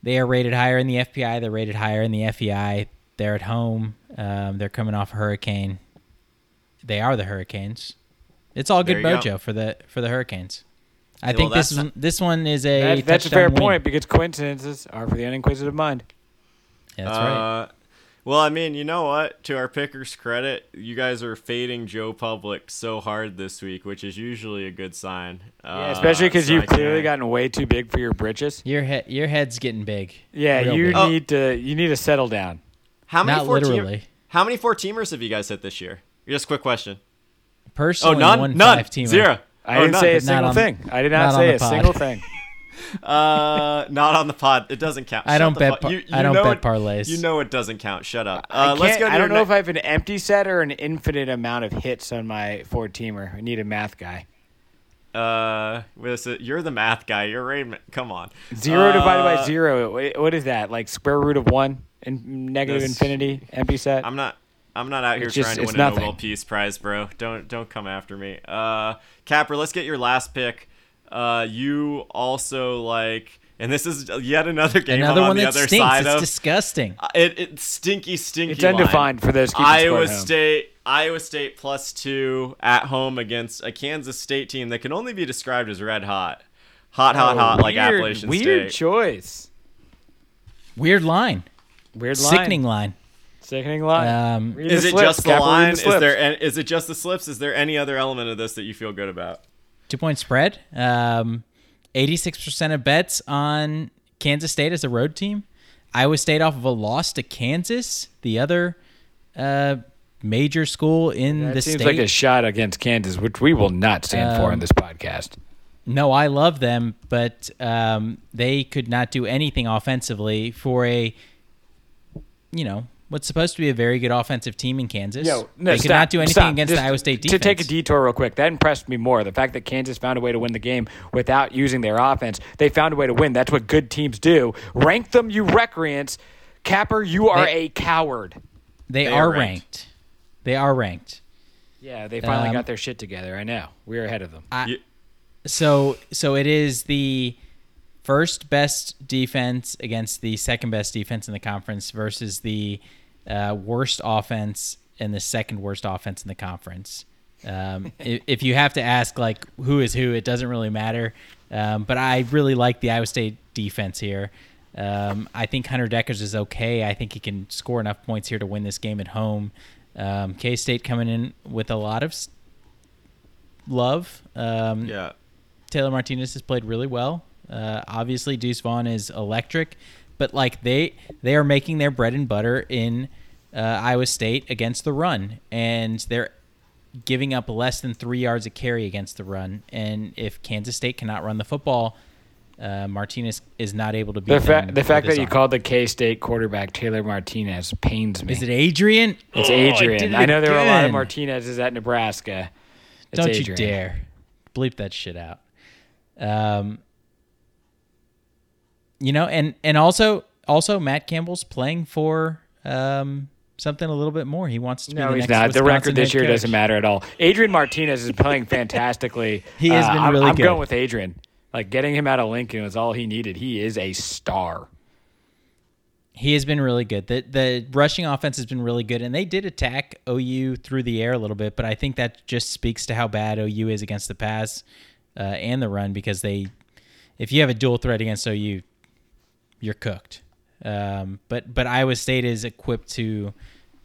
they are rated higher in the FPI. They're rated higher in the FEI. They're at home. Um, they're coming off a hurricane. They are the Hurricanes. It's all good There you go. mojo for the for the Hurricanes. I Well, think this one, this one is a That- that's a fair win. point because coincidences are for the uninquisitive mind. Yeah, that's right. Uh, well, I mean, you know what? To our pickers' credit, you guys are fading Joe Public so hard this week, which is usually a good sign. Yeah, especially because Uh, so you've clearly gotten way too big for your britches. Your head your head's getting big. Yeah, Real you big. Oh. need to you need to settle down. How many Not four team- literally. How many four teamers have you guys hit this year? Just a quick question. Personally, Oh, none, one none, five teamer. zero. I Oh, didn't none. say a single on- thing. I did not, not say a pod. single thing. Uh, not on the pod. It doesn't count. I Shut don't bet par- you, I don't bet it- parlays. You know it doesn't count. Shut up. I, Uh, let's go I don't know ne- if I have an empty set or an infinite amount of hits on my four teamer. I need a math guy. Uh, you're the math guy. You're Raymond. Come on. Zero divided by Uh, zero. What is that? Like square root of one and negative This- infinity empty set. I'm not. I'm not out here It's just- trying to win a nothing. Nobel Peace Prize, bro. Don't don't come after me. Uh, Capper, let's get your last pick. Uh, you also like, and this is yet another game Another I'm on one the that other stinks. side It's of. disgusting. Uh, It, it's stinky, stinky. It's undefined line. for those Iowa. State. Iowa State plus two at home against a Kansas State team that can only be described as red hot, hot, hot, hot, like Oh, weird, Appalachian Weird choice. Weird line. Weird line. Sickening line. Sickening line. Um, Is it slips, just the Capper, read line? Is slips. there? an- Is it just the slips? Is there any other element of this that you feel good about? Two point spread. Um, 86% of bets on Kansas State as a road team. Iowa State off of a loss to Kansas, the other uh, major school in That the seems state. like a shot against Kansas, which we will not stand for Um, in this podcast. No, I love them, but um, they could not do anything offensively for a, you know, what's supposed to be a very good offensive team in Kansas. Yo, no, they could stop, not do anything stop. against Just the Iowa State to- defense. To take a detour real quick, that impressed me more. The fact that Kansas found a way to win the game without using their offense. They found a way to win. That's what good teams do. Rank them, you recreants. Capper, you are They- a coward. they, They are are ranked. ranked. They are ranked. Yeah, they finally Um, got their shit together. I know. We're ahead of them. You- So so it is the first best defense against the second best defense in the conference versus the uh, worst offense and the second worst offense in the conference. Um, if, if you have to ask like who is who, it doesn't really matter. Um, but I really like the Iowa State defense here. Um, I think Hunter Dekkers is okay. I think he can score enough points here to win this game at home. Um, K State coming in with a lot of love. Um, yeah. Taylor Martinez has played really well. Uh, obviously, Deuce Vaughn is electric, but like they they are making their bread and butter in uh, Iowa State against the run, and they're giving up less than three yards a carry against the run. And if Kansas State cannot run the football, uh, Martinez is not able to be. The, fa- the fact that you called the K State quarterback Taylor Martinez pains me. is it Adrian? it's Oh, Adrian. it I, know there are a lot of. Martinez's at Nebraska. It's Don't Adrian. you dare bleep that shit out. Um, you know, and and also also Matt Campbell's playing for um something a little bit more. He wants to be No, the he's next not. The record this year coach. doesn't matter at all. Adrian Martinez is playing fantastically. He has Uh, been I'm- really I'm good. going with Adrian. Like getting him out of Lincoln was all he needed. He is a star. He has been really good. The the rushing offense has been really good, and they did attack OU through the air a little bit, but I think that just speaks to how bad OU is against the pass uh, and the run because they, if you have a dual threat against OU, you're cooked. Um, but but Iowa State is equipped to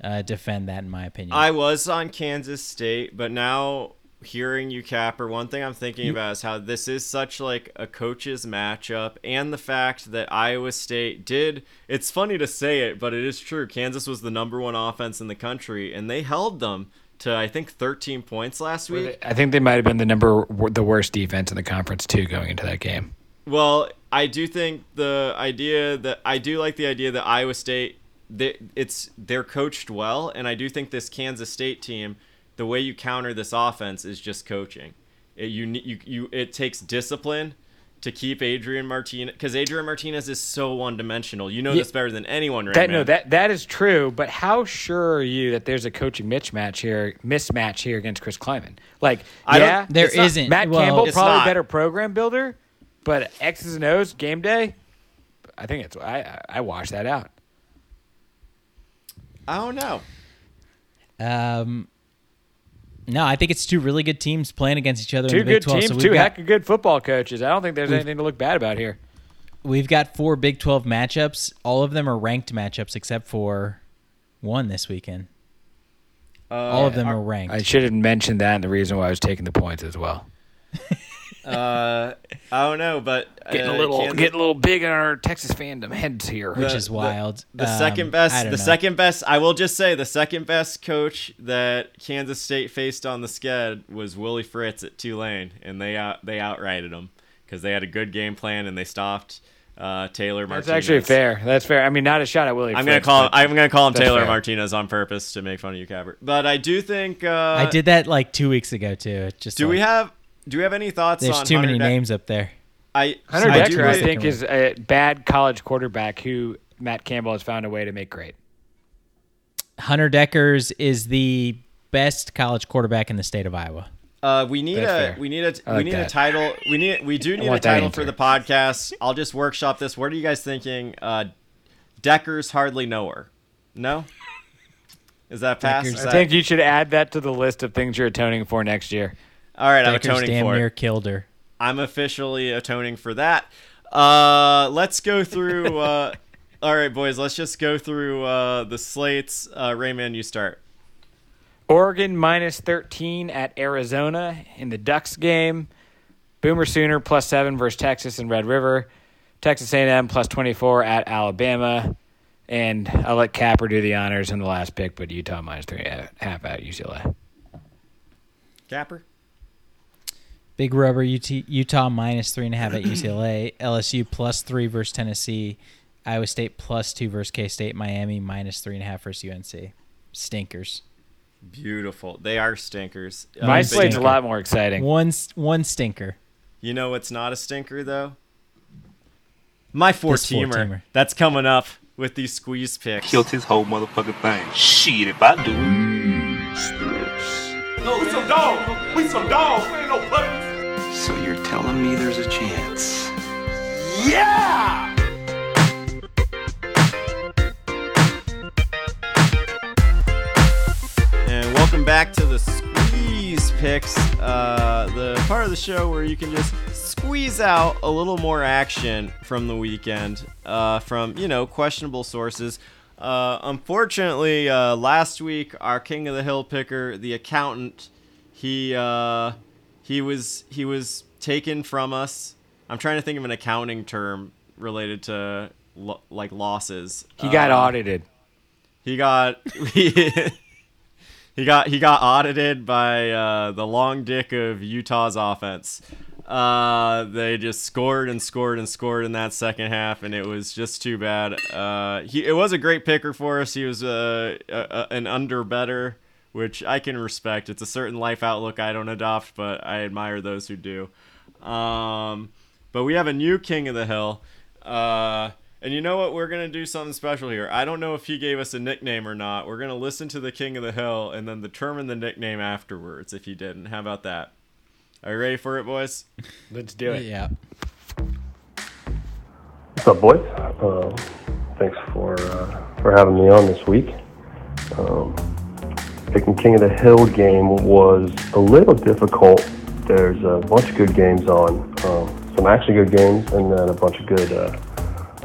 uh, defend that, in my opinion. I was on Kansas State, but now hearing you, Capper, one thing I'm thinking about is how this is such like a coach's matchup, and the fact that Iowa State did. It's funny to say it, but it is true. Kansas was the number one offense in the country, and they held them to I think 13 points last week. I think they might have been the number the worst defense in the conference too going into that game. Well, I do think the idea that I do like the idea that Iowa State they, it's they're coached well, and I do think this Kansas State team, the way you counter this offense is just coaching. It, you you you it takes discipline to keep Adrian Martinez because Adrian Martinez is so one dimensional. You know Yeah. this better than anyone, right? That man? no, that that is true. But how sure are you that there's a coaching mismatch here, mismatch here against Chris Klieman? Like, I yeah, There It's not- isn't. Matt well, Campbell probably not. better program builder, but X's and O's game day. I think it's I I- I wash that out. I don't know. Um, no, I think it's two really good teams playing against each other Two in the Big good 12. teams, so two got, heck of good football coaches. I don't think there's anything to look bad about here. we've got four Big 12 matchups. All of them are ranked matchups except for one this weekend. Uh, All of them are ranked. I should have mentioned that and the reason why I was taking the points as well. Uh, I don't know, but Getting uh, a little Kansas- getting a little big in our Texas fandom heads here. which the- is wild. The Um, second best, the know. second best. I will just say the second best coach that Kansas State faced on the sched was Willie Fritz at Tulane, and they out they outrighted him because they had a good game plan and they stopped uh, Taylor Martinez. That's actually fair. That's fair. I mean, not a shot at Willie. I'm gonna call him, I'm gonna call him Taylor fair. Martinez on purpose to make fun of you, Capper. But I do think uh, I did that like two weeks ago too. Just Do we have do we have any thoughts on. There's on too many Hunter Deck- names up there. I Hunter I Decker, I think, is a bad college quarterback who Matt Campbell has found a way to make great. Hunter Dekkers is the best college quarterback in the state of Iowa. Uh, we need That's a fair. we need a I we like need a title. We need we do need a title for the podcast. I'll just workshop this. What are you guys thinking? Uh, Deckers hardly know her. No. Is that pass? Is I that- think you should add that to the list of things you're atoning for next year. All right, I'm Deckers atoning damn for near it. killed her. I'm officially atoning for that. Uh, let's go through. Uh, all right, boys. Let's just go through uh, the slates. Uh, Rain Man, you start. Oregon minus 13 at Arizona in the Ducks game. Boomer Sooner plus seven versus Texas and Red River. Texas A&M plus 24 at Alabama. And I'll let Capper do the honors in the last pick, but Utah three half at UCLA. Capper. Big rubber UT, Utah minus three and a half at UCLA. LSU plus three versus Tennessee. Iowa State plus two versus K State. Miami minus three and a half versus UNC. Stinkers. Beautiful. They are stinkers. Uh, My but slate's a lot more exciting. One one stinker. You know what's not a stinker though? My four teamer. four-teamer. That's coming up with these squeeze picks. killed his whole motherfucking thing. Shit, if I do We some dogs. We some dogs. We ain't no puppies. So you're telling me there's a chance? Yeah! And welcome back to the squeeze picks, uh, the part of the show where you can just squeeze out a little more action from the weekend uh, from you know questionable sources. Uh, unfortunately, uh, last week our king of the hill picker, the accountant, he uh, he was he was taken from us. I'm trying to think of an accounting term related to lo- like losses. He got Uh, audited. he got he, got he got audited by uh, the long dick of Utah's offense. Uh, they just scored and scored and scored in that second half, and it was just too bad. Uh, he it was a great picker for us. He was a, a, a an under better, which I can respect. It's a certain life outlook I don't adopt, but I admire those who do. Um, but we have a new king of the hill. Uh, and you know what? We're going to do something special here. I don't know if he gave us a nickname or not. We're going to listen to the king of the hill and then determine the nickname afterwards if he didn't. How about that? Are you ready for it, boys? Let's do it. Yeah. What's up, boys? Uh, thanks for uh, for having me on this week. Um, picking King of the Hill game was a little difficult. There's a bunch of good games on, um, some actually good games, and then a bunch of good uh,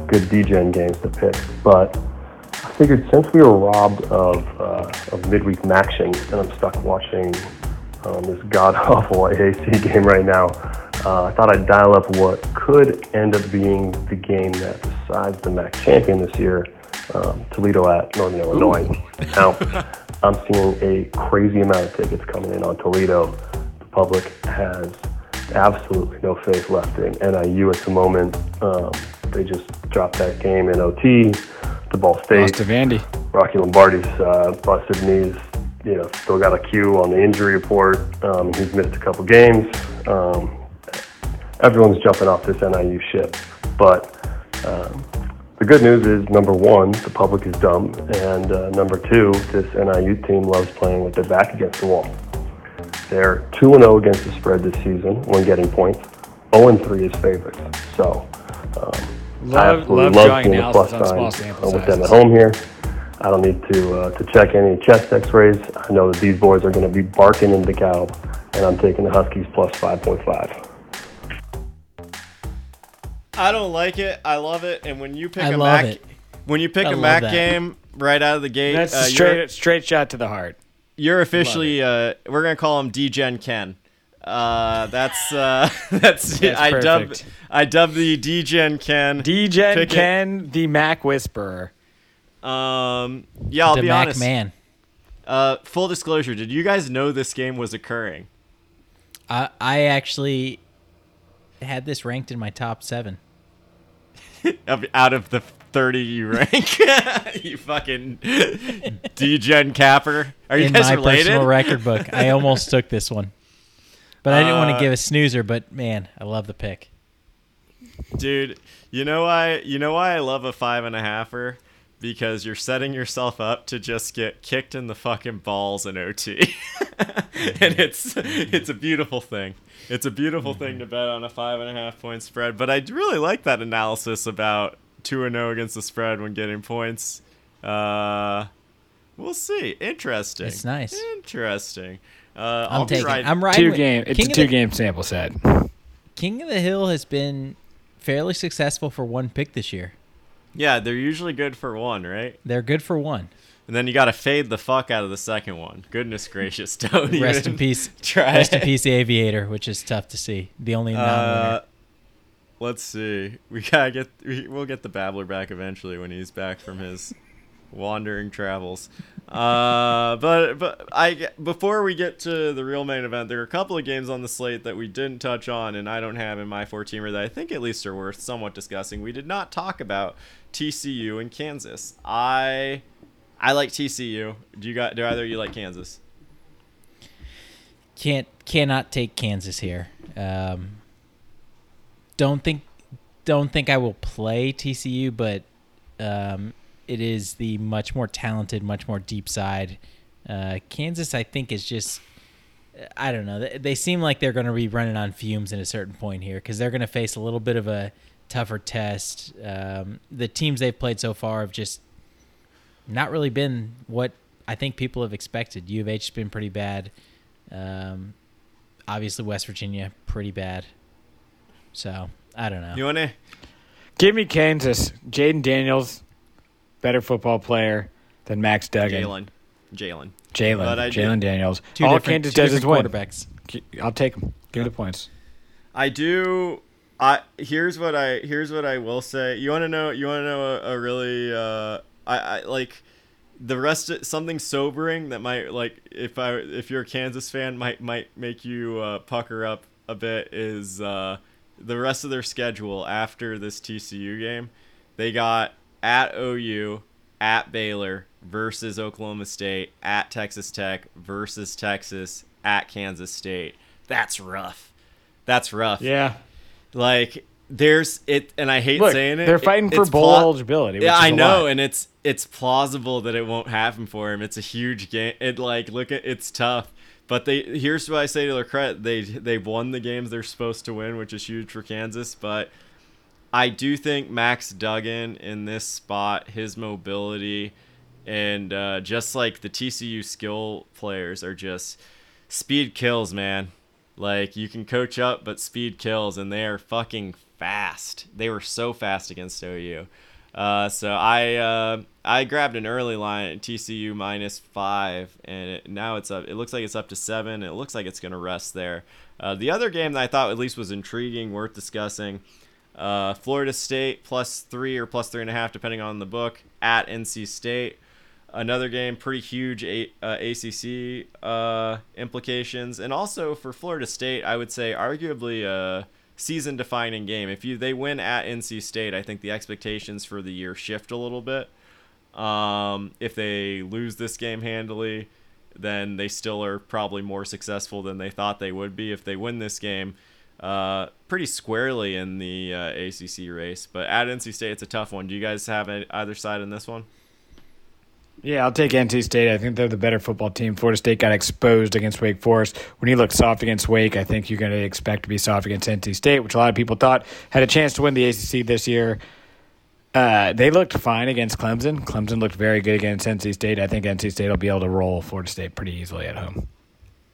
good DGen games to pick. But I figured since we were robbed of uh, of midweek action, and I'm stuck watching um, this god awful AAC game right now. Uh, I thought I'd dial up what could end up being the game that decides the MAC champion this year, um, Toledo at Northern Illinois. Now, I'm seeing a crazy amount of tickets coming in on Toledo. The public has absolutely no faith left in NIU at the moment. Um, they just dropped that game in OT. The Ball State. Lost to Vandy. Rocky Lombardi's uh, busted knees. You know, still got a Q on the injury report. Um, he's missed a couple games. Um, everyone's jumping off this NIU ship, but um, the good news is number one, the public is dumb, and uh, number two, this NIU team loves playing with their back against the wall. They're two and zero against the spread this season when getting points. Zero and three is favorites. So. Um, I Love, absolutely love love seeing the plus on small signs sample uh, with them at home here. I don't need to uh, to check any chest X-rays. I know that these boys are going to be barking in the cow, and I'm taking the Huskies plus 5.5. I don't like it. I love it. And when you pick I a Mac, it. when you pick I a Mac that. game right out of the gate, That's uh, a you're, straight straight shot to the heart. you're officially uh, we're gonna call him DGen Ken. Uh, that's uh, that's, That's I dub. I dub the DGen Ken. DGen Pick it. Ken, the Mac Whisperer. Um, yeah, I'll the be Mac honest. man. Uh, full disclosure: Did you guys know this game was occurring? I I actually had this ranked in my top seven. Out of the thirty you rank, you fucking DGen capper. Are you in guys my related? personal record book. I almost took this one, but I didn't want Uh, to give a snoozer. But man, I love the pick. Dude, you know why? You know why I love a five and a halfer? Because you're setting yourself up to just get kicked in the fucking balls in OT, and it's it's a beautiful thing. It's a beautiful thing to bet on a five and a half point spread. But I really like that analysis about two and zero against the spread when getting points. Uh, we'll see. Interesting. It's nice. Interesting. Uh, I'm I'll be taking. right. I'm riding. Two with- game. It's King a two the- game sample set. King of the Hill has been fairly successful for one pick this year. Yeah, they're usually good for one, right? They're good for one. And then you got to fade the fuck out of the second one. Goodness gracious, don't Rest in peace. Try Rest in it. peace, Aviator, which is tough to see. The only non-winner. Uh, let's see. We gotta get. We, we'll get the babbler back eventually when he's back from his wandering travels. Uh, but but I before we get to the real main event, there are a couple of games on the slate that we didn't touch on, and I don't have in my four teamer that I think at least are worth somewhat discussing. We did not talk about TCU and Kansas. I I like TCU. Do you got? Do either of you like Kansas? can't cannot take Kansas here. Um, don't think don't think I will play TCU, but um, it is the much more talented, much more deep side. Uh, Kansas, I think, is just I don't know. They, they seem like they're going to be running on fumes at a certain point here because they're going to face a little bit of a tougher test. Um, the teams they've played so far have just not really been what I think people have expected. U of H has been pretty bad. Um, obviously, West Virginia pretty bad. So I don't know. You wanna? Give me Kansas. Jaden Daniels, better football player than Max Duggan. Jalen. Jalen. Jalen. Jalen Daniels. Two All different- Kansas two does is different win. quarterbacks. I'll take them. Give me the points. I do. I here's what I here's what I will say. You want to know? You want to know a, a really? Uh, I, I like the rest. Of, something sobering that might like if I if you're a Kansas fan might might make you uh, pucker up a bit is uh, the rest of their schedule after this TCU game. They got at OU, at Baylor versus Oklahoma State, at Texas Tech versus Texas, at Kansas State. That's rough. That's rough. Yeah. Like there's it, and I hate Look, saying it. they're it- fighting for it's bowl eligibility, which yeah, I know, lot. and it's it's plausible that it won't happen for him. It's a huge game. It like look at it's tough. But they here's what I say to their credit: they they've won the games they're supposed to win, which is huge for Kansas. But I do think Max Duggan in this spot, his mobility, and uh, just like the TCU skill players are just speed kills, man. Like you can coach up, but speed kills, and they are fucking fast. They were so fast against OU. Uh, so I uh, I grabbed an early line at TCU minus five, and it, now it's up. It looks like it's up to seven. It looks like it's gonna rest there. Uh, the other game that I thought at least was intriguing, worth discussing, uh, Florida State plus three or plus three and a half, depending on the book, at NC State. another game, pretty huge A- uh, ACC uh, implications, and also for Florida State, I would say arguably a season-defining game. If you they win at NC State, I think the expectations for the year shift a little bit. Um, if they lose this game handily, then they still are probably more successful than they thought they would be. If they win this game, uh, pretty squarely in the uh, ACC race. But at NC State, it's a tough one. Do you guys have a, either side in this one? Yeah, I'll take NC State. I think they're the better football team. Florida State got exposed against Wake Forest. When he looked soft against Wake, I think you're going to expect to be soft against NC State, which a lot of people thought had a chance to win the ACC this year. Uh, they looked fine against Clemson. Clemson looked very good against NC State. I think NC State will be able to roll Florida State pretty easily at home.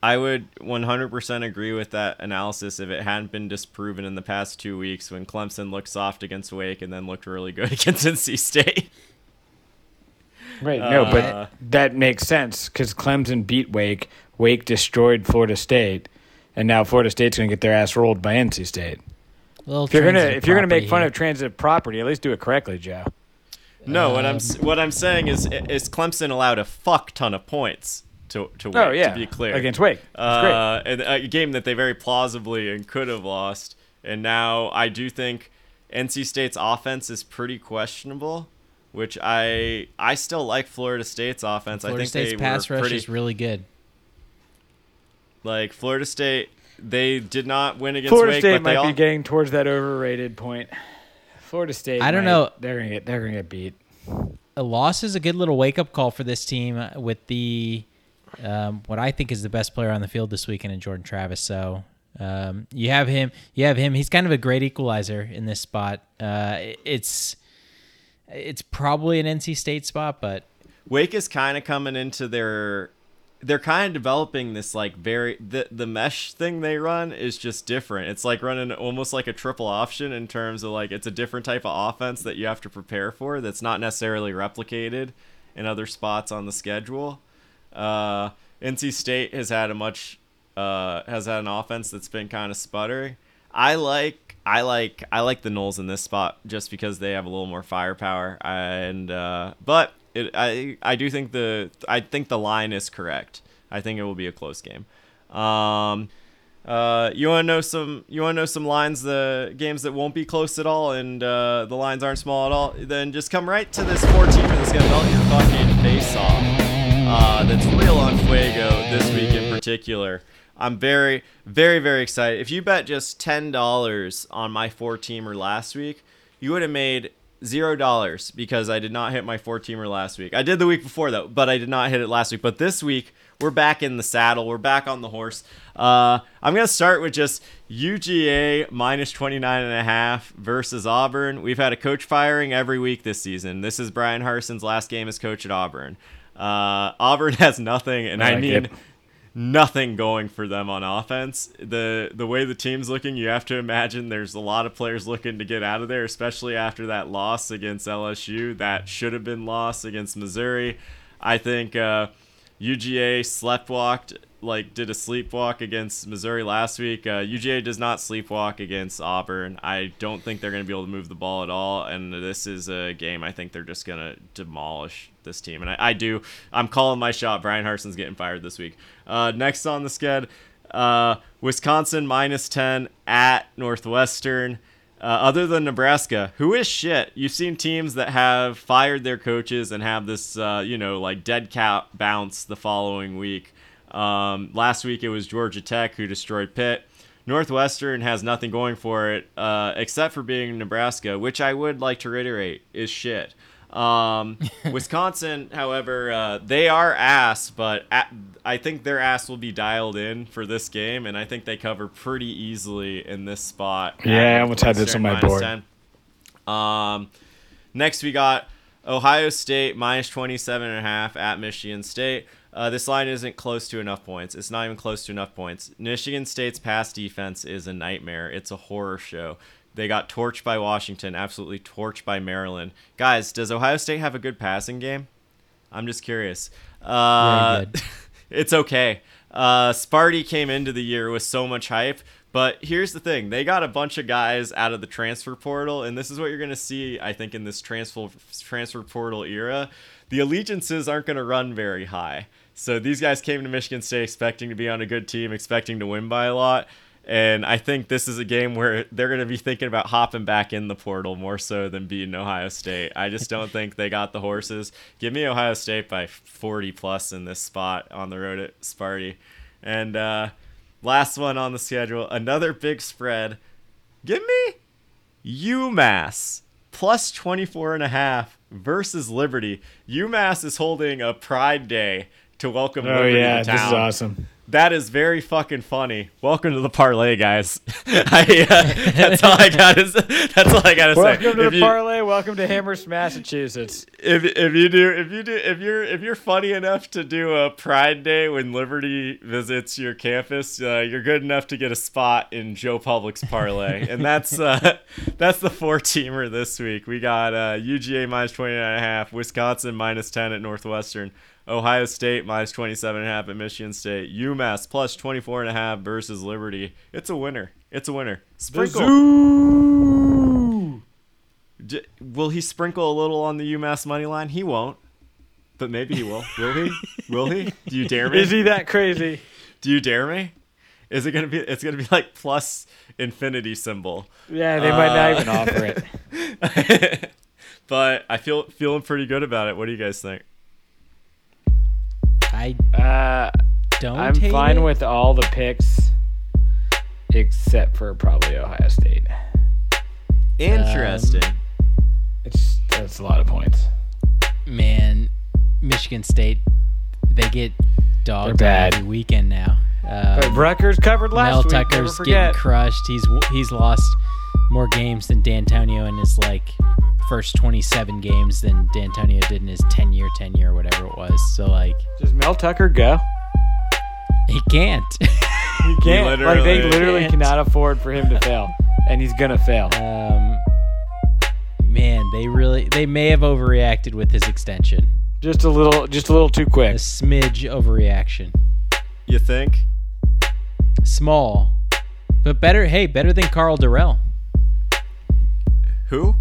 I would 100% agree with that analysis if it hadn't been disproven in the past two weeks when Clemson looked soft against Wake and then looked really good against NC State. Right. No, uh, but that makes sense because Clemson beat Wake. Wake destroyed Florida State, and now Florida State's going to get their ass rolled by NC State. If you're gonna if you're gonna make fun here. of transitive property, at least do it correctly, Joe. No, um, what I'm um, what I'm saying is is Clemson allowed a fuck ton of points to to oh, Wake. Oh yeah, to be clear against Wake. Uh, and a game that they very plausibly and could have lost. And now I do think NC State's offense is pretty questionable which I I still like Florida State's offense. Florida I think State's they pass were rush pretty, is really good. Like Florida State, they did not win against Florida Wake, State might all, be getting towards that overrated point. Florida State. I don't might, know. They're gonna get. They're gonna get beat. A loss is a good little wake up call for this team with the um, what I think is the best player on the field this weekend in Jordan Travis. So um, you have him. You have him. He's kind of a great equalizer in this spot. Uh, it's it's probably an NC State spot, but Wake is kind of coming into their they're kind of developing this like very the the mesh thing they run is just different. It's like running almost like a triple option in terms of like it's a different type of offense that you have to prepare for that's not necessarily replicated in other spots on the schedule. Uh, NC State has had a much uh, has had an offense that's been kind of sputtery. I like I like I like the Noles in this spot just because they have a little more firepower and uh, but it, I I do think the I think the line is correct. I think it will be a close game. Um, uh, you want to know some you want to know some lines the games that won't be close at all and uh, the lines aren't small at all then just come right to this 14 that's gonna melt your fucking face off uh, that's real on fuego this week in particular I'm very, very, very excited. If you bet just ten dollars on my four teamer last week, you would have made zero dollars because I did not hit my four teamer last week. I did the week before though, but I did not hit it last week. But this week we're back in the saddle. We're back on the horse. Uh, I'm gonna start with just UGA minus 29 and a half versus Auburn. We've had a coach firing every week this season. This is Bryan Harsin's last game as coach at Auburn. Uh, Auburn has nothing, and I, like I mean. It nothing going for them on offense. The the way the team's looking, you have to imagine there's a lot of players looking to get out of there, especially after that loss against LSU. That should have been lost against Missouri. I think uh, UGA sleptwalked like did a sleepwalk against Missouri last week. Uh, UGA does not sleepwalk against Auburn. I don't think they're going to be able to move the ball at all. And this is a game I think they're just going to demolish this team. And I, I, do. I'm calling my shot. Bryan Harsin's getting fired this week. Uh, next on the sched, uh, Wisconsin minus 10 at Northwestern. Uh, other than Nebraska, who is shit. You've seen teams that have fired their coaches and have this, uh, you know, like dead cat bounce the following week. Um, last week it was Georgia Tech who destroyed Pitt. Northwestern has nothing going for it uh, except for being Nebraska, which I would like to reiterate is shit. Um, Wisconsin, however, uh, they are ass, but at, I think their ass will be dialed in for this game, and I think they cover pretty easily in this spot. Yeah, I'm gonna have this on my board. 10. Um, next we got Ohio State minus 27 and a half at Michigan State. Uh, this line isn't close to enough points. It's not even close to enough points. Michigan State's pass defense is a nightmare. It's a horror show. They got torched by Washington, absolutely torched by Maryland. Guys, does Ohio State have a good passing game? I'm just curious. Uh, it's okay. Uh, Sparty came into the year with so much hype, But here's the thing: they got a bunch of guys out of the transfer portal, and this is what you're going to see. I think in this transfer transfer portal era, the allegiances aren't going to run very high. So these guys came to Michigan State expecting to be on a good team, expecting to win by a lot. And I think this is a game where they're going to be thinking about hopping back in the portal more so than beating Ohio State. I just don't think they got the horses. Give me Ohio State by 40 plus in this spot on the road at Sparty. And uh, last one on the schedule, another big spread. Give me UMass plus 24 and a half versus Liberty. UMass is holding a Pride Day to welcome Oh Liberty yeah, to town. this is awesome. That is very fucking funny. Welcome to the parlay, guys. I, uh, that's all I got. Is that's all I got to say. Welcome to If the you- parlay. Welcome to Amherst, Massachusetts. if if you do if you do if you're if you're funny enough to do a Pride Day when Liberty visits your campus, uh, you're good enough to get a spot in Joe Public's parlay, and that's uh, that's the four teamer this week. We got uh, UGA minus 29 and a half, Wisconsin minus 10 at Northwestern. Ohio State minus 27 and a half at Michigan State. UMass plus 24 and a half versus Liberty. It's a winner. It's a winner. Sprinkle. D- will he sprinkle a little on the UMass money line? He won't. But maybe he will. Will he? Will he? Do you dare me? Is he that crazy? Do you dare me? Is it gonna be? It's gonna be like plus infinity symbol. Yeah, they might not Uh, even offer it. but I feel feeling pretty good about it. What do you guys think? I Uh, don't. I'm hate fine it. with all the picks except for probably Ohio State. Interesting. It's that's a lot of points. man. Michigan State, they get dogged bad. every weekend now. Um, But Rutgers covered last Mel week. Never Tucker's forget. getting crushed. He's he's lost more games than D'Antonio in his like first 27 games than D'Antonio did in his 10 year tenure or whatever it was. So like Does Mel Tucker go? he can't. He can't. like they literally literally can't. cannot afford for him to fail, and he's gonna fail. um, man, they really they may have overreacted with his extension. Just a little, just a little too quick. A quick. smidge overreaction. You think? Small, but better. Hey, better than Karl Dorrell. Who?